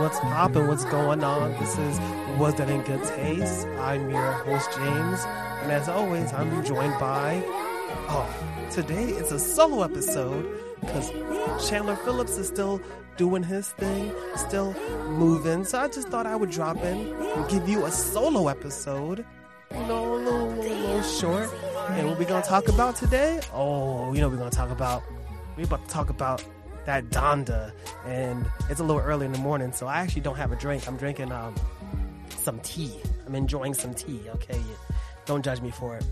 What's poppin'? What's going on? This is Was That in Good Taste? I'm your host, James. And as always, I'm joined by. Oh, today is a solo episode because Chandler Phillips is still doing his thing, still moving. So I just thought I would drop in and give you a solo episode. You know, a little, little, little short. And what we gonna talk about today? Oh, you know, we're gonna talk about. We're about to talk about that Donda, and it's a little early in the morning, so I actually don't have a drink. I'm drinking um some tea. I'm enjoying some tea. Okay, don't judge me for it.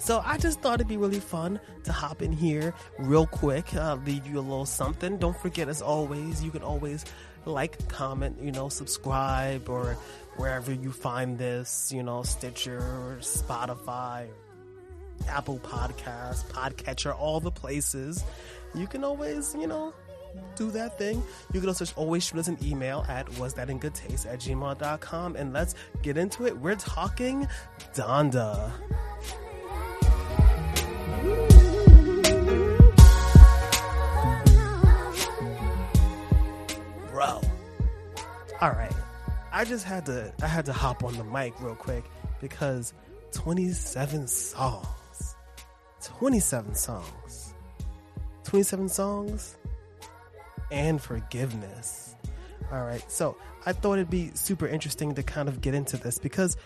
So I just thought it'd be really fun to hop in here real quick, uh, leave you a little something. Don't forget, as always, you can always like, comment, you know, subscribe, or wherever you find this, you know, Stitcher, Spotify, Apple Podcasts, Podcatcher, all the places. You can always, you know, do that thing. You can also always shoot us an email at wasthatingoodtaste at gmail.com and let's get into it. We're talking Donda. Alright. I just had to I had to hop on the mic real quick because 27 songs. 27 songs. 27 songs and forgiveness. All right. So, I thought it'd be super interesting to kind of get into this because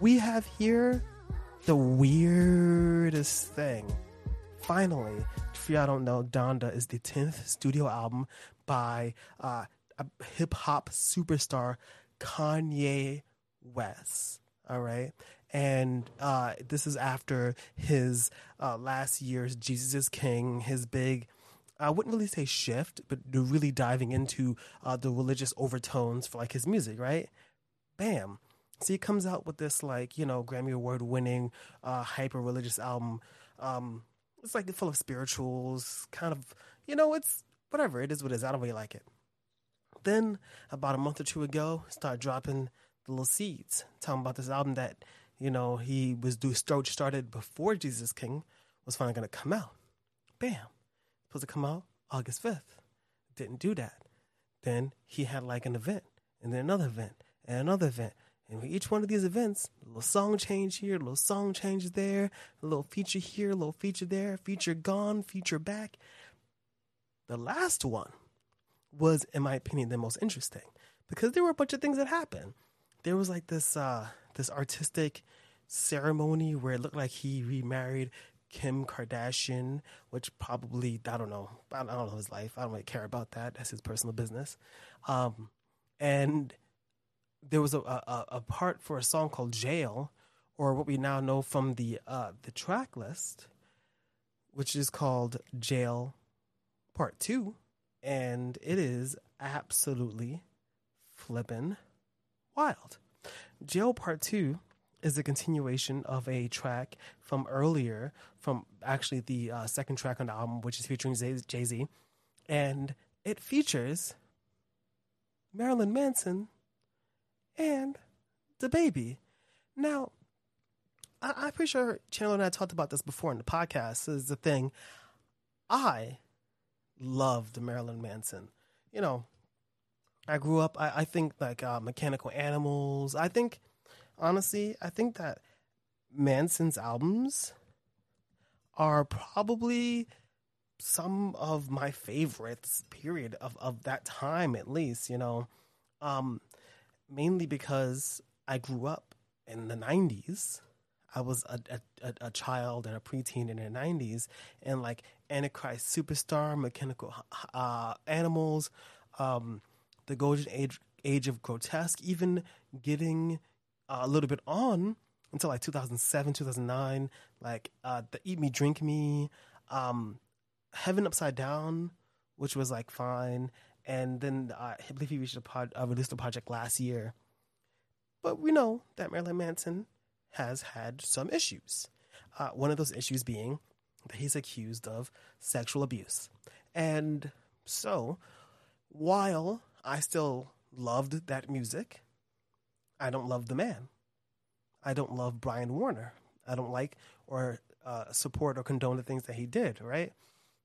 we have here the weirdest thing. Finally, if y'all don't know, Donda is the 10th studio album by uh, hip hop superstar, Kanye West. All right. And uh, this is after his uh, last year's Jesus is King, his big, I wouldn't really say shift, but really diving into uh, the religious overtones for like his music, right? Bam. So he comes out with this like, you know, Grammy Award winning, uh, hyper religious album. Um, it's like full of spirituals, kind of, you know, it's whatever. It is what it is. I don't really like it. Then about a month or two ago, start dropping the little seeds, talking about this album that you know, he was do Stroke started before Jesus King was finally going to come out. Bam. Supposed to come out August 5th. Didn't do that. Then he had like an event and then another event and another event. And with each one of these events, a little song change here, a little song change there, a little feature here, a little feature there, feature gone, feature back. The last one was, in my opinion, the most interesting because there were a bunch of things that happened. There was like this uh, this artistic ceremony where it looked like he remarried Kim Kardashian, which probably I don't know. I don't know his life. I don't really care about that. That's his personal business. Um, and there was a, a, a part for a song called "Jail," or what we now know from the uh, the track list, which is called "Jail Part 2. And it is absolutely flippin' wild. Jail Part 2 is a continuation of a track from earlier, from actually the uh, second track on the album, which is featuring Jay Z. And it features Marilyn Manson and the baby. Now, I, I'm pretty sure Chandler and I talked about this before in the podcast. This is the thing. I loved Marilyn Manson. You know, I grew up. I, I think like uh, Mechanical Animals. I think honestly, I think that Manson's albums are probably some of my favorites. Period of of that time, at least. You know, um, mainly because I grew up in the '90s. I was a, a, a child and a preteen in the 90s, and like Antichrist Superstar, Mechanical uh, Animals, um, the golden age age of grotesque, even getting uh, a little bit on until like 2007, 2009, like uh, the Eat Me, Drink Me, um, Heaven Upside Down, which was like fine, and then uh, I believe he reached a pod, uh, released a project last year. But we know that Marilyn Manson has had some issues. Uh, one of those issues being that he's accused of sexual abuse. And so, while I still loved that music. I don't love the man. I don't love Brian Warner. I don't like or uh, support or condone the things that he did, right?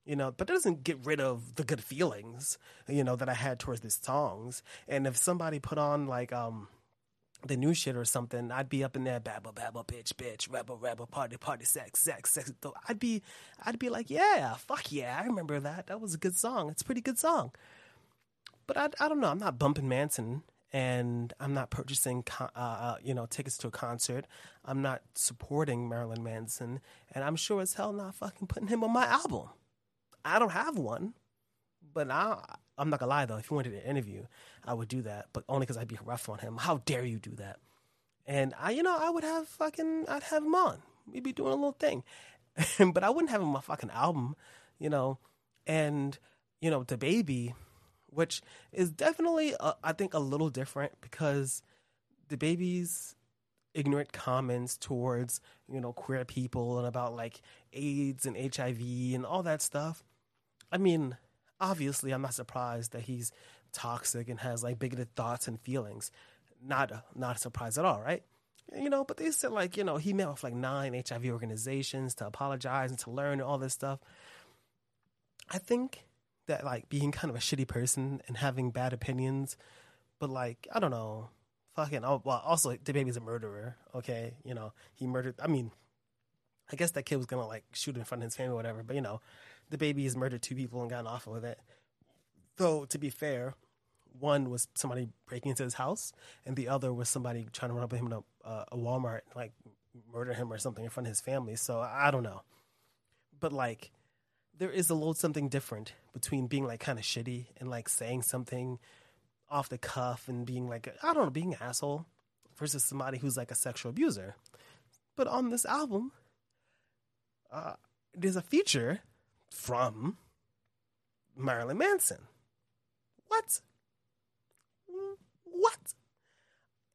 You know, but it doesn't get rid of the good feelings, you know, that I had towards these songs. And if somebody put on like um the new shit or something, I'd be up in there, babble, babble, bitch, bitch, rebel, rebel, party, party, sex, sex, sex. I'd be, I'd be like, yeah, fuck yeah, I remember that. That was a good song. It's a pretty good song. But I, I don't know. I'm not bumping Manson, and I'm not purchasing, uh, uh, you know, tickets to a concert. I'm not supporting Marilyn Manson, and I'm sure as hell not fucking putting him on my album. I don't have one, but I, I'm not gonna lie though. If you wanted an interview, I would do that, but only because I'd be rough on him. How dare you do that? And I, you know, I would have fucking, I'd have him on. We'd be doing a little thing, but I wouldn't have him on my fucking album, you know. And you know, the baby, which is definitely, uh, I think, a little different because the baby's ignorant comments towards you know queer people and about like AIDS and HIV and all that stuff. I mean, obviously, I'm not surprised that he's toxic and has like bigoted thoughts and feelings. Not uh, not surprised at all, right? You know, but they said like you know he met with like nine HIV organizations to apologize and to learn and all this stuff. I think that like being kind of a shitty person and having bad opinions, but like I don't know, fucking. Oh, well, also the baby's a murderer. Okay, you know he murdered. I mean, I guess that kid was gonna like shoot in front of his family or whatever. But you know, the baby has murdered two people and gotten off with it. Though to be fair, one was somebody breaking into his house, and the other was somebody trying to run up with him in a, uh, a Walmart, like murder him or something in front of his family. So I don't know, but like there is a little something different between being like kind of shitty and like saying something off the cuff and being like I don't know, being an asshole versus somebody who's like a sexual abuser. But on this album, uh, there's a feature from Marilyn Manson. What? What?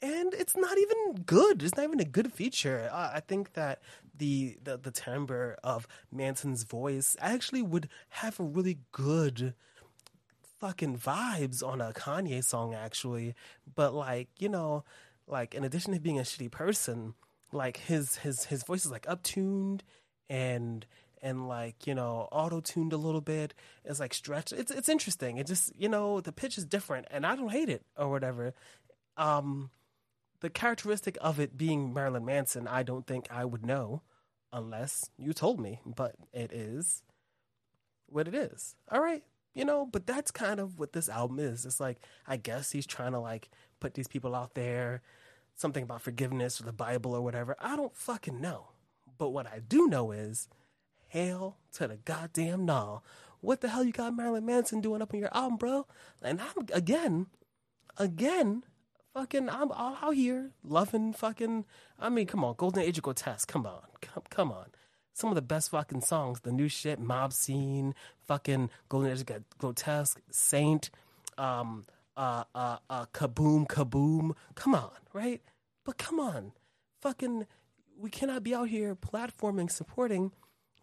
And it's not even good. It's not even a good feature. Uh, I think that the, the the timbre of Manson's voice actually would have a really good fucking vibes on a Kanye song actually. But like, you know, like in addition to being a shitty person, like his his his voice is like uptuned and and like you know auto tuned a little bit. It's like stretched. It's it's interesting. It just you know the pitch is different, and I don't hate it or whatever. Um, the characteristic of it being Marilyn Manson, I don't think I would know unless you told me. But it is what it is. All right, you know. But that's kind of what this album is. It's like I guess he's trying to like put these people out there, something about forgiveness or the Bible or whatever. I don't fucking know. But what I do know is Hell to the goddamn no. What the hell you got Marilyn Manson doing up on your album, bro? And I'm again, again, fucking, I'm all out here loving fucking. I mean, come on, Golden Age of Grotesque. Come on, come, come on. Some of the best fucking songs, the new shit, Mob Scene, fucking Golden Age of Grotesque, Saint, um, uh, uh, uh, Kaboom, Kaboom. Come on, right? But come on, fucking, we cannot be out here platforming, supporting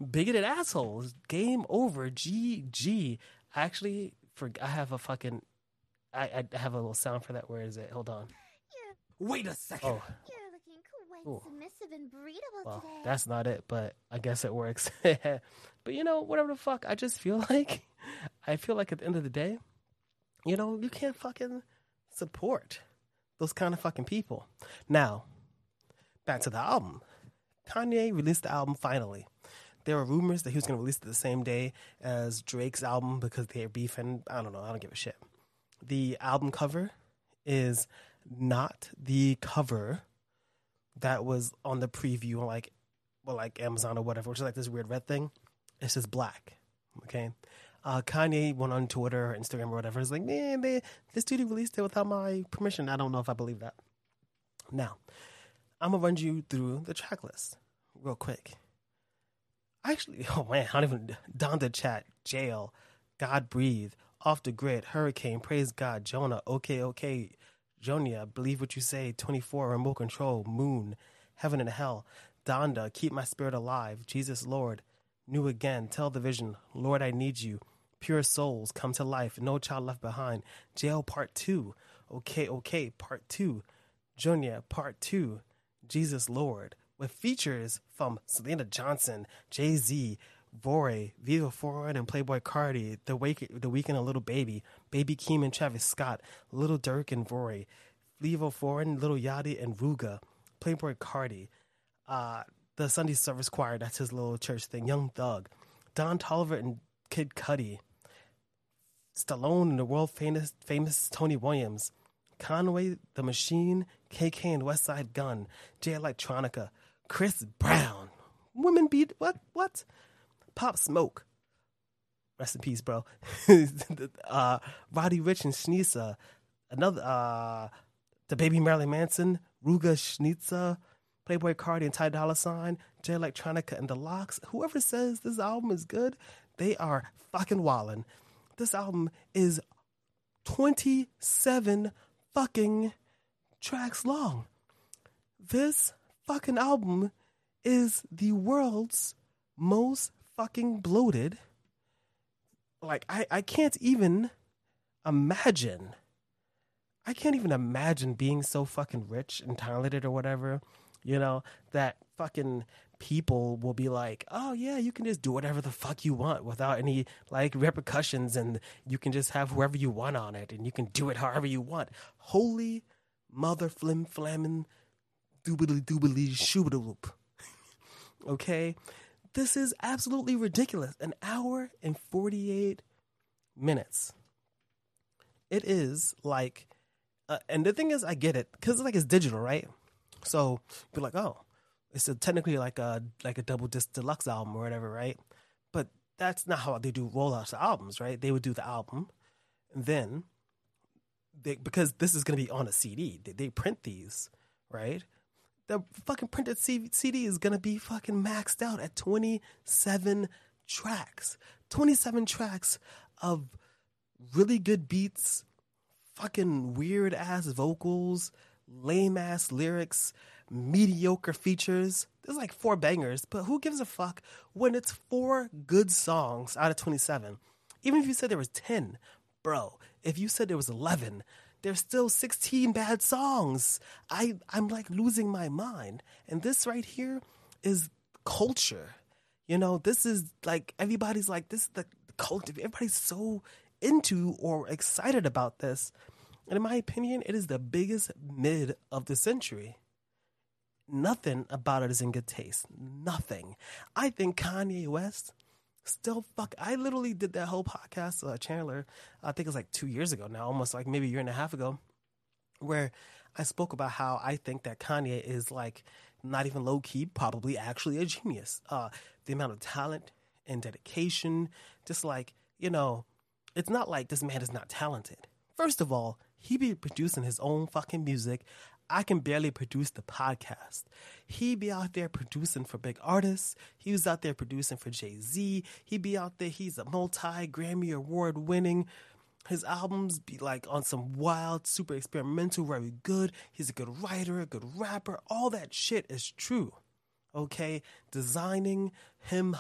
bigoted assholes. Game over. GG. Actually, for I have a fucking. I, I have a little sound for that. Where is it? Hold on. You're, Wait a second. Oh. oh. you're looking quite Ooh. submissive and breedable Well, today. that's not it, but I guess it works. but you know, whatever the fuck, I just feel like I feel like at the end of the day, you know, you can't fucking support those kind of fucking people. Now, back to the album. Kanye released the album finally. There were rumors that he was going to release it the same day as Drake's album because they're beefing. I don't know. I don't give a shit. The album cover is not the cover that was on the preview on like well like Amazon or whatever, which is like this weird red thing. It's just black. Okay. Uh, Kanye went on Twitter or Instagram or whatever. It's like, man, they, this dude released it without my permission. I don't know if I believe that. Now, I'm gonna run you through the track list real quick. Actually, oh man, I don't even the chat. Jail, God breathe, off the grid, hurricane, praise God, Jonah, okay, okay, Junya, believe what you say, 24, remote control, moon, heaven and hell, Donda, keep my spirit alive, Jesus Lord, new again, tell the vision, Lord, I need you, pure souls, come to life, no child left behind, jail part two, okay, okay, part two, Junya, part two, Jesus Lord, with features from Syleena Johnson, Jay Z, Vory, Fivio Foreign, and Playboi Carti, The Wake, The Weeknd, and Little Baby, Baby Keem and Travis Scott, Lil Durk and Vory, Fivio Foreign, Little Yachty, and Rooga, Playboi Carti, uh, the Sunday Service Choir, that's his little church thing, Young Thug, Don Toliver and Kid Cudi, Stalone and the world famous famous Tony Williams, Conway the Machine, KayCyy and Westside Gun, Jay Electronica, Chris Brown, Women Beat what what? Pop Smoke. Rest in peace, bro. uh, Roddy Ricch and Shenseea. Another uh the baby Marilyn Manson, Rooga Schnitzer, Playboi Carti and Ty Dolla Sign, Jay Electronica and the LOX. Whoever says this album is good, they are fucking wildin'. This album is 27 fucking tracks long. This fucking album is the world's most fucking bloated. Like, I, I can't even imagine. I can't even imagine being so fucking rich and talented or whatever, you know, that fucking people will be like, oh, yeah, you can just do whatever the fuck you want without any like repercussions and you can just have whoever you want on it and you can do it however you want. Holy mother flim flamming doobly doobly shooballoop. okay? This is absolutely ridiculous. An hour and 48 minutes. It is like, uh, and the thing is, I get it because like it's digital, right? So you're like, oh, it's a, technically like a like a double disc deluxe album or whatever, right? But that's not how they do rollouts of albums, right? They would do the album, and then they because this is going to be on a CD. They, they print these, right? The fucking printed CD is to be fucking maxed out at 27 tracks. 27 tracks of really good beats, fucking weird ass vocals, lame ass lyrics, mediocre features. There's like four bangers, but who gives a fuck when it's four good songs out of 27? Even if you said there was 10, bro, if you said there was 11, there's still 16 bad songs. I I'm like losing my mind. And this right here is culture. You know, this is like everybody's like this is the culture. Everybody's so into or excited about this. And in my opinion, it is the biggest mid of the century. Nothing about it is in good taste. Nothing. I think Kanye West still fuck. I literally did that whole podcast, uh, Chandler. I think it was like two years ago now, almost like maybe a year and a half ago, where I spoke about how I think that Kanye is like not even low key, probably actually a genius. Uh, the amount of talent and dedication, just like you know, it's not like this man is not talented. First of all, he be producing his own fucking music. I can barely produce the podcast. He be out there producing for big artists. He was out there producing for Jay Z. He be out there. He's a multi Grammy award winning. His albums be like on some wild, super experimental, very good. He's a good writer, a good rapper. All that shit is true. Okay, designing him,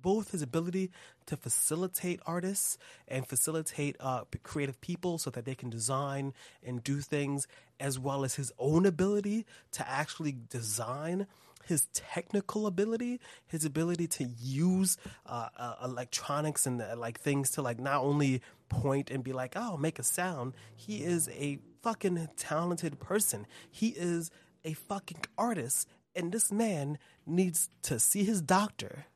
both his ability to facilitate artists and facilitate uh, creative people so that they can design and do things, as well as his own ability to actually design his technical ability, his ability to use uh, uh, electronics and uh, like things to like not only point and be like, oh, make a sound. He is a fucking talented person. He is a fucking artist, and this man needs to see his doctor,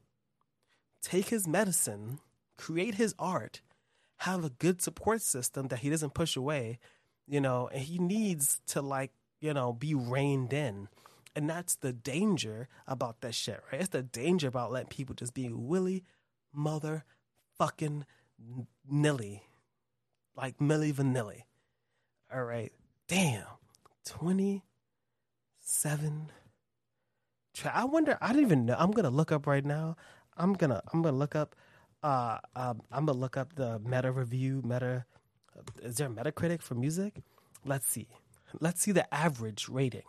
take his medicine, create his art, have a good support system that he doesn't push away, you know, and he needs to like, you know, be reined in. And that's the danger about that shit, right? It's the danger about letting people just be willy motherfucking nilly. Like Milli Vanilli. All right. Damn. 27 tra- I wonder I don't even know. I'm to look up right now. I'm to I'm to look up uh um, I'm to look up the meta review, meta is there Metacritic for music? Let's see. Let's see the average rating.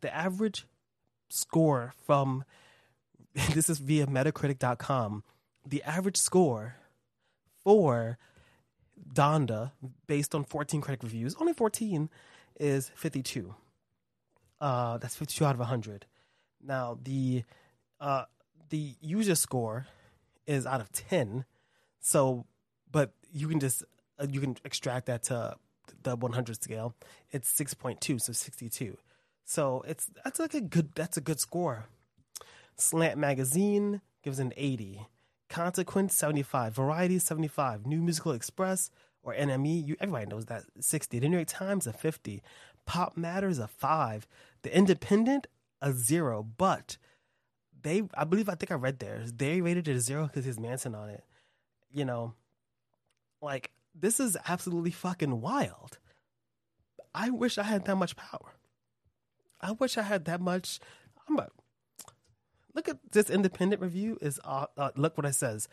The average score from this is via metacritic.com. The average score for Donda based on 14 critic reviews, only 14 is 52. Uh, that's 52 out of 100. Now the uh, the user score is out of 10. So, but you can just uh, you can extract that to the 100 scale. It's 6.2, so 62. So it's that's like a good that's a good score. Slant Magazine gives an 80. Consequence 75. Variety 75. New Musical Express or NME, you everybody knows that 60. The New York Times a 50. Pop Matters a 5. The Independent a 0, but they I believe I think I read theirs. They rated it a 0 cuz his Manson on it. You know, like this is absolutely fucking wild. I wish I had that much power. I wish I had that much. I'm a, look at this independent review. Is uh, uh, look what it says.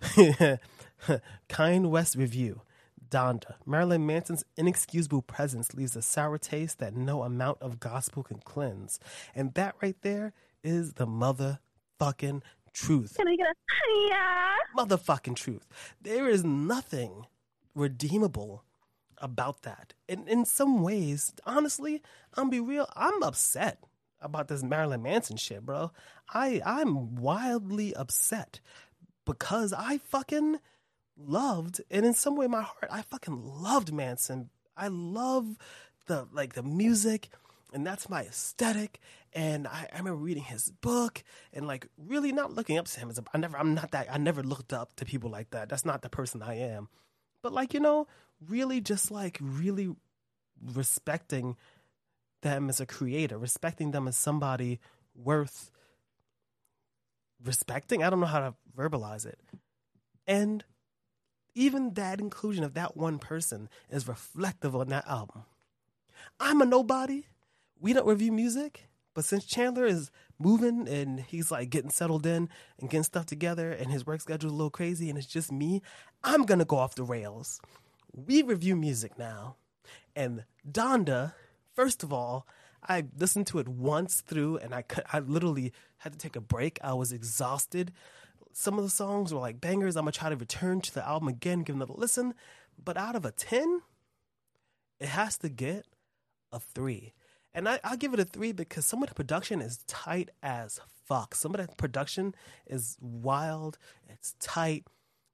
Kanye West review. Donda. Marilyn Manson's inexcusable presence leaves a sour taste that no amount of gospel can cleanse. And that right there is the motherfucking truth. Can I get a yeah? Motherfucking truth. There is nothing redeemable about that. And in some ways, honestly, I'm be real, I'm upset about this Marilyn Manson shit, bro. I I'm wildly upset because I fucking loved and in some way my heart I fucking loved Manson. I love the like the music and that's my aesthetic and I, I remember reading his book and like really not looking up to him as a, I never I'm not that I never looked up to people like that. That's not the person I am. But like, you know, really just like really respecting them as a creator, respecting them as somebody worth respecting. I don't know how to verbalize it. And even that inclusion of that one person is reflective on that album. I'm a nobody. We don't review music, but since Chandler is moving and he's like getting settled in and getting stuff together and his work schedule is a little crazy and it's just me, I'm gonna go off the rails. We review music now. And Donda, first of all, I listened to it once through and I I literally had to take a break. I was exhausted. Some of the songs were like bangers. I'm gonna try to return to the album again, give another listen. But out of a 10, it has to get a three. And I, I'll give it a three because some of the production is tight as fuck. Some of the production is wild. It's tight.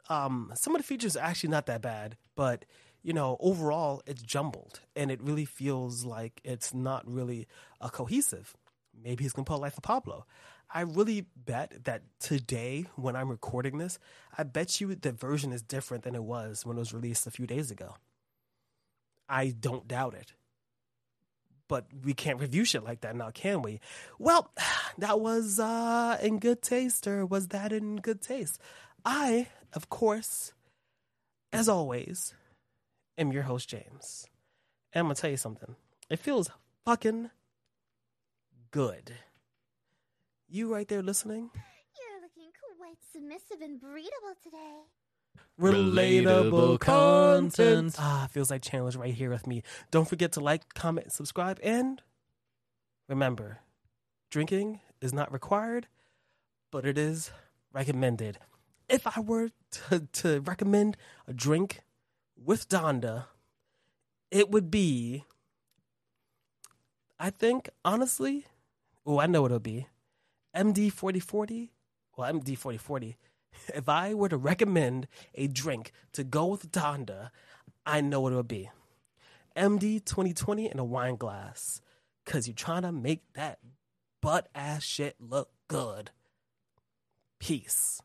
Um, some of the features are actually not that bad, but you know, overall it's jumbled and it really feels like it's not really a cohesive. Maybe he's gonna put Life of Pablo. I really bet that today, when I'm recording this, I bet you the version is different than it was when it was released a few days ago. I don't doubt it but we can't review shit like that now, can we? Well, that was uh, in good taste, or was that in good taste? I, of course, as always, am your host, James. And I'm gonna tell you something. It feels fucking good. You right there listening? You're looking quite submissive and breedable today. relatable Relatable content. content. Ah, feels like Chandler's right here with me. Don't forget to like, comment, subscribe, and remember, drinking is not required, but it is recommended. If I were to, to recommend a drink with Donda, it would be, I think, honestly, oh, I know what it'll be. MD 4040. Well, MD 4040 if I were to recommend a drink to go with Donda, I know what it would be. MD 2020 in a wine glass. Cause you're trying to make that butt ass shit look good. Peace.